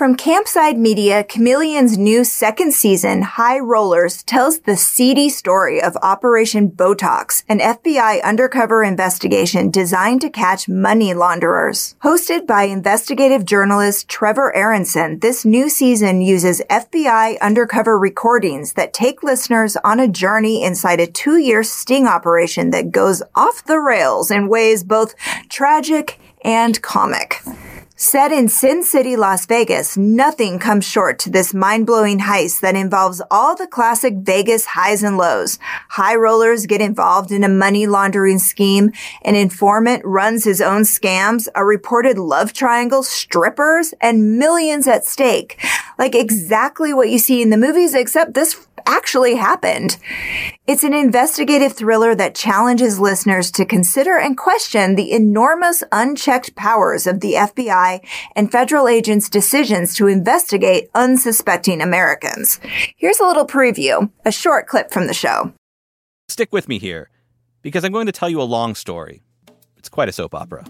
From Campside Media, Chameleon's new second season, High Rollers, tells the seedy story of Operation Botox, an FBI undercover investigation designed to catch money launderers. Hosted by investigative journalist Trevor Aaronson, this new season uses FBI undercover recordings that take listeners on a journey inside a two-year sting operation that goes off the rails in ways both tragic and comic. Set in Sin City, Las Vegas, nothing comes short to this mind-blowing heist that involves all the classic Vegas highs and lows. High rollers get involved in a money laundering scheme, an informant runs his own scams, a reported love triangle, strippers, and millions at stake. Like exactly what you see in the movies, except this actually happened. It's an investigative thriller that challenges listeners to consider and question the enormous unchecked powers of the FBI and federal agents' decisions to investigate unsuspecting Americans. Here's a little preview, a short clip from the show. Stick with me here, because I'm going to tell you a long story. It's quite a soap opera.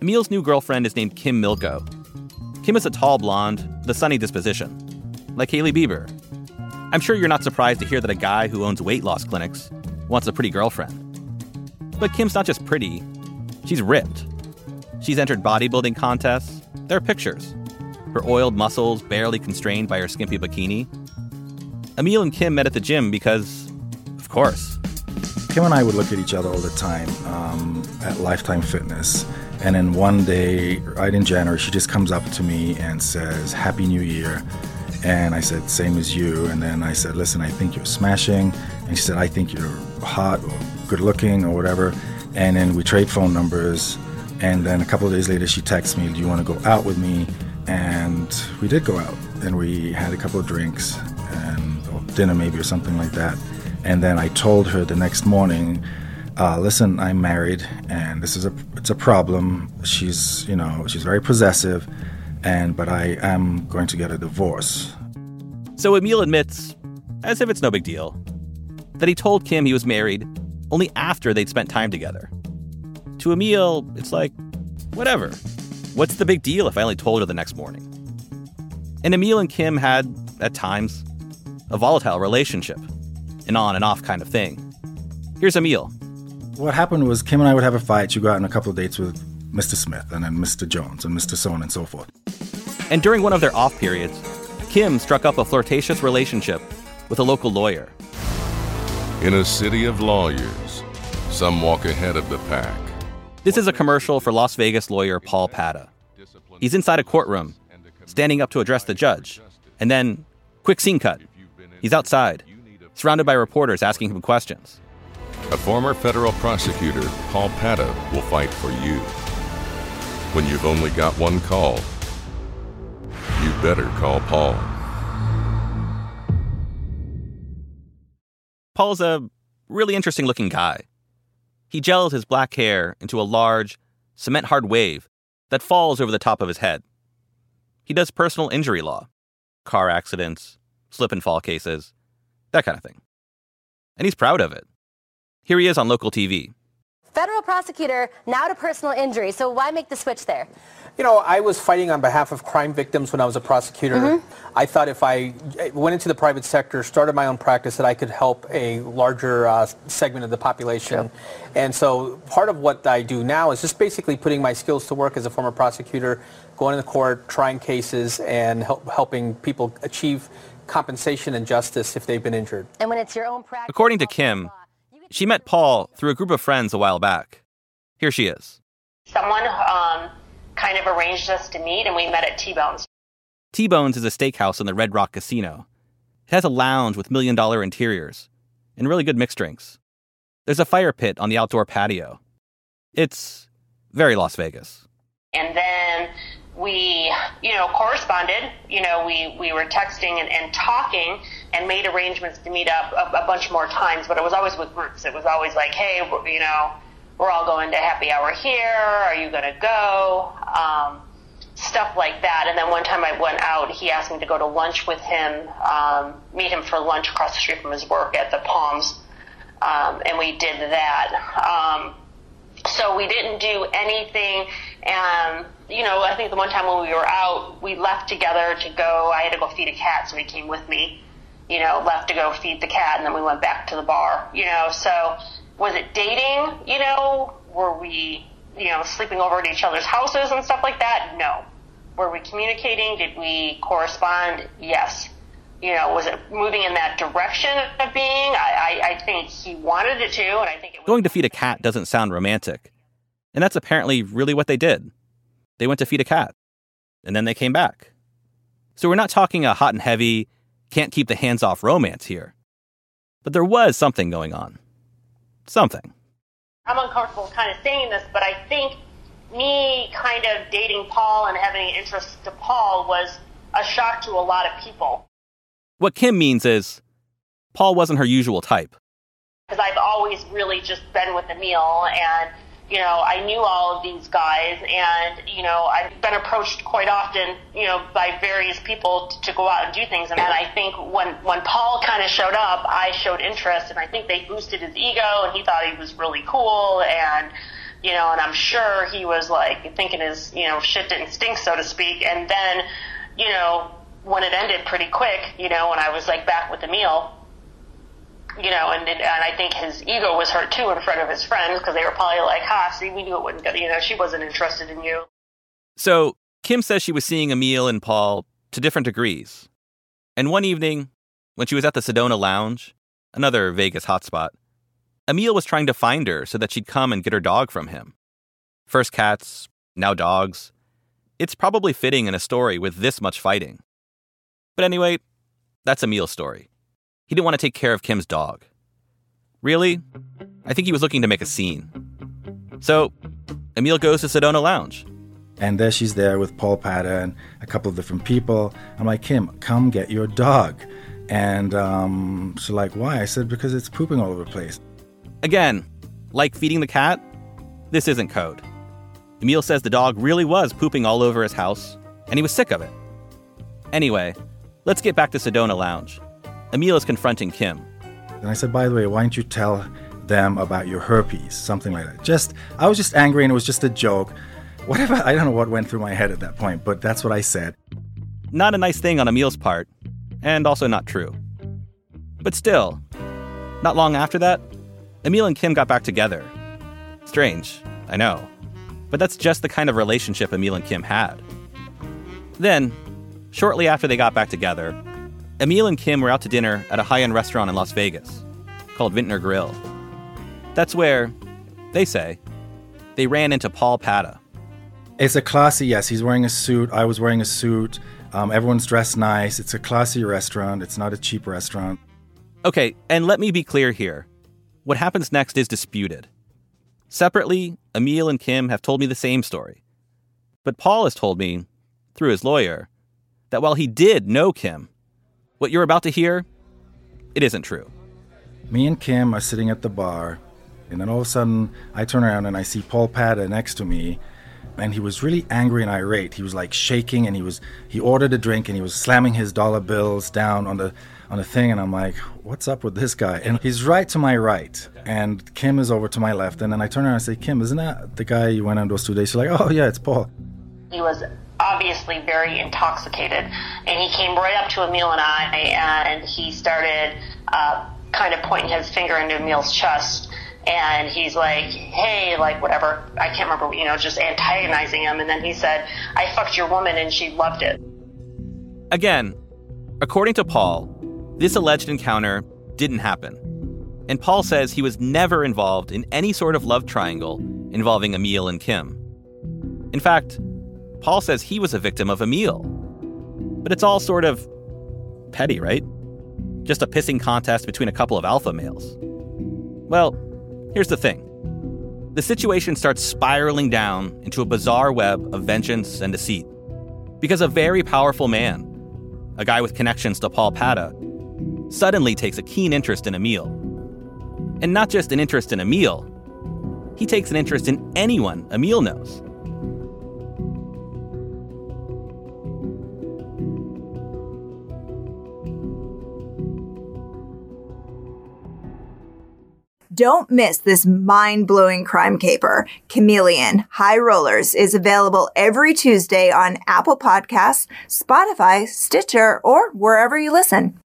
Emil's new girlfriend is named Kim Milko. Kim is a tall blonde, the sunny disposition, like Hailey Bieber, I'm sure you're not surprised to hear that a guy who owns weight loss clinics wants a pretty girlfriend. But Kim's not just pretty, she's ripped. She's entered bodybuilding contests. There are pictures. Her oiled muscles barely constrained by her skimpy bikini. Emil and Kim met at the gym because, of course. Kim and I would look at each other all the time um, at Lifetime Fitness. And then one day, right in January, she just comes up to me and says, Happy New Year. And I said, same as you. And then I said, listen, I think you're smashing. And she said, I think you're hot or good looking or whatever. And then we trade phone numbers. And then a couple of days later, she texts me, do you want to go out with me? And we did go out. And we had a couple of drinks and or dinner maybe or something like that. And then I told her the next morning, uh, listen, I'm married, and this is a it's a problem. She's you know she's very possessive, and but I am going to get a divorce. So Emil admits, as if it's no big deal, that he told Kim he was married only after they'd spent time together. To Emil, it's like, whatever. What's the big deal if I only told her the next morning? And Emil and Kim had, at times, a volatile relationship, an on and off kind of thing. Here's Emil. What happened was Kim and I would have a fight. She'd go out on a couple of dates with Mr. Smith and then Mr. Jones and Mr. So on and so forth. And during one of their off periods, Kim struck up a flirtatious relationship with a local lawyer. In a city of lawyers, some walk ahead of the pack. This is a commercial for Las Vegas lawyer Paul Padda. He's inside a courtroom, standing up to address the judge. And then, quick scene cut. He's outside, surrounded by reporters asking him questions. A former federal prosecutor, Paul Padda, will fight for you. When you've only got one call, you better call Paul. Paul's a really interesting looking guy. He gels his black hair into a large, cement hard wave that falls over the top of his head. He does personal injury law, car accidents, slip and fall cases, that kind of thing. And he's proud of it. Here he is on local TV. Federal prosecutor, now to personal injury. So why make the switch there? You know, I was fighting on behalf of crime victims when I was a prosecutor. Mm-hmm. I thought if I went into the private sector, started my own practice, that I could help a larger uh, segment of the population. Sure. And so part of what I do now is just basically putting my skills to work as a former prosecutor, going to the court, trying cases, and help, helping people achieve compensation and justice if they've been injured. And when it's your own practice. According to Kim, she met Paul through a group of friends a while back. Here she is. Someone um, kind of arranged us to meet, and we met at T Bones. T Bones is a steakhouse in the Red Rock Casino. It has a lounge with million dollar interiors and really good mixed drinks. There's a fire pit on the outdoor patio. It's very Las Vegas. And then we, you know, corresponded. You know, we, we were texting and, and talking and made arrangements to meet up a, a bunch more times, but it was always with groups. It was always like, hey, you know, we're all going to happy hour here. Are you going to go? Um, stuff like that. And then one time I went out, he asked me to go to lunch with him, um, meet him for lunch across the street from his work at the Palms. Um, and we did that. Um, so we didn't do anything, um, you know, I think the one time when we were out, we left together to go. I had to go feed a cat, so he came with me. You know, left to go feed the cat, and then we went back to the bar. You know, so was it dating? You know, were we, you know, sleeping over at each other's houses and stuff like that? No. Were we communicating? Did we correspond? Yes. You know, was it moving in that direction of being? I, I, I think he wanted it to, and I think it was. Going to feed a cat doesn't sound romantic. And that's apparently really what they did. They went to feed a cat, and then they came back. So we're not talking a hot and heavy, can't keep the hands off romance here. But there was something going on. Something. I'm uncomfortable kind of saying this, but I think me kind of dating Paul and having an interest to Paul was a shock to a lot of people. What Kim means is Paul wasn't her usual type. Because I've always really just been with Emil and you know, I knew all of these guys and, you know, I've been approached quite often, you know, by various people to, to go out and do things. And I think when, when Paul kind of showed up, I showed interest and I think they boosted his ego and he thought he was really cool and, you know, and I'm sure he was like thinking his, you know, shit didn't stink, so to speak. And then, you know, when it ended pretty quick, you know, when I was like back with Emil, you know, and and I think his ego was hurt too in front of his friends because they were probably like, "Ha, see, we knew it wouldn't go." You know, she wasn't interested in you. So Kim says she was seeing Emil and Paul to different degrees. And one evening, when she was at the Sedona Lounge, another Vegas hotspot, Emil was trying to find her so that she'd come and get her dog from him. First cats, now dogs. It's probably fitting in a story with this much fighting. But anyway, that's Emil's story. He didn't want to take care of Kim's dog. Really? I think he was looking to make a scene. So, Emil goes to Sedona Lounge. And there she's there with Paul Padda and a couple of different people. I'm like, Kim, come get your dog. And um, she's like, why? I said, because it's pooping all over the place. Again, like feeding the cat, this isn't code. Emil says the dog really was pooping all over his house, and he was sick of it. Anyway, let's get back to Sedona Lounge. Emil is confronting Kim. And I said, by the way, why don't you tell them about your herpes? Something like that. Just, I was just angry and it was just a joke. Whatever, I don't know what went through my head at that point, but that's what I said. Not a nice thing on Emil's part, and also not true. But still, not long after that, Emil and Kim got back together. Strange, I know. But that's just the kind of relationship Emil and Kim had. Then, shortly after they got back together, Emil and Kim were out to dinner at a high end restaurant in Las Vegas called Vintner Grill. That's where, they say, they ran into Paul Padda. It's a classy, yes. He's wearing a suit. I was wearing a suit. Um, everyone's dressed nice. It's a classy restaurant. It's not a cheap restaurant. Okay, and let me be clear here. What happens next is disputed. Separately, Emil and Kim have told me the same story. But Paul has told me, through his lawyer, that while he did know Kim, what you're about to hear, it isn't true. Me and Kim are sitting at the bar, and then all of a sudden I turn around and I see Paul Padda next to me, and he was really angry and irate. He was like shaking, and he was he ordered a drink, and he was slamming his dollar bills down on the on the thing, and I'm like, what's up with this guy? And he's right to my right, and Kim is over to my left, and then I turn around and say, Kim, isn't that the guy you went on those two days? She's like, oh yeah, it's Paul. He was obviously very intoxicated. And he came right up to Emil and I, and he started uh, kind of pointing his finger into Emil's chest. And he's like, hey, like whatever. I can't remember, you know, just antagonizing him. And then he said, I fucked your woman and she loved it. Again, according to Paul, this alleged encounter didn't happen. And Paul says he was never involved in any sort of love triangle involving Emil and Kim. In fact, Paul says he was a victim of Emil. But it's all sort of petty, right? Just a pissing contest between a couple of alpha males. Well, here's the thing the situation starts spiraling down into a bizarre web of vengeance and deceit. Because a very powerful man, a guy with connections to Paul Padda, suddenly takes a keen interest in Emil. And not just an interest in Emil, he takes an interest in anyone Emil knows. Don't miss this mind-blowing crime caper. Chameleon High Rollers is available every Tuesday on Apple Podcasts, Spotify, Stitcher, or wherever you listen.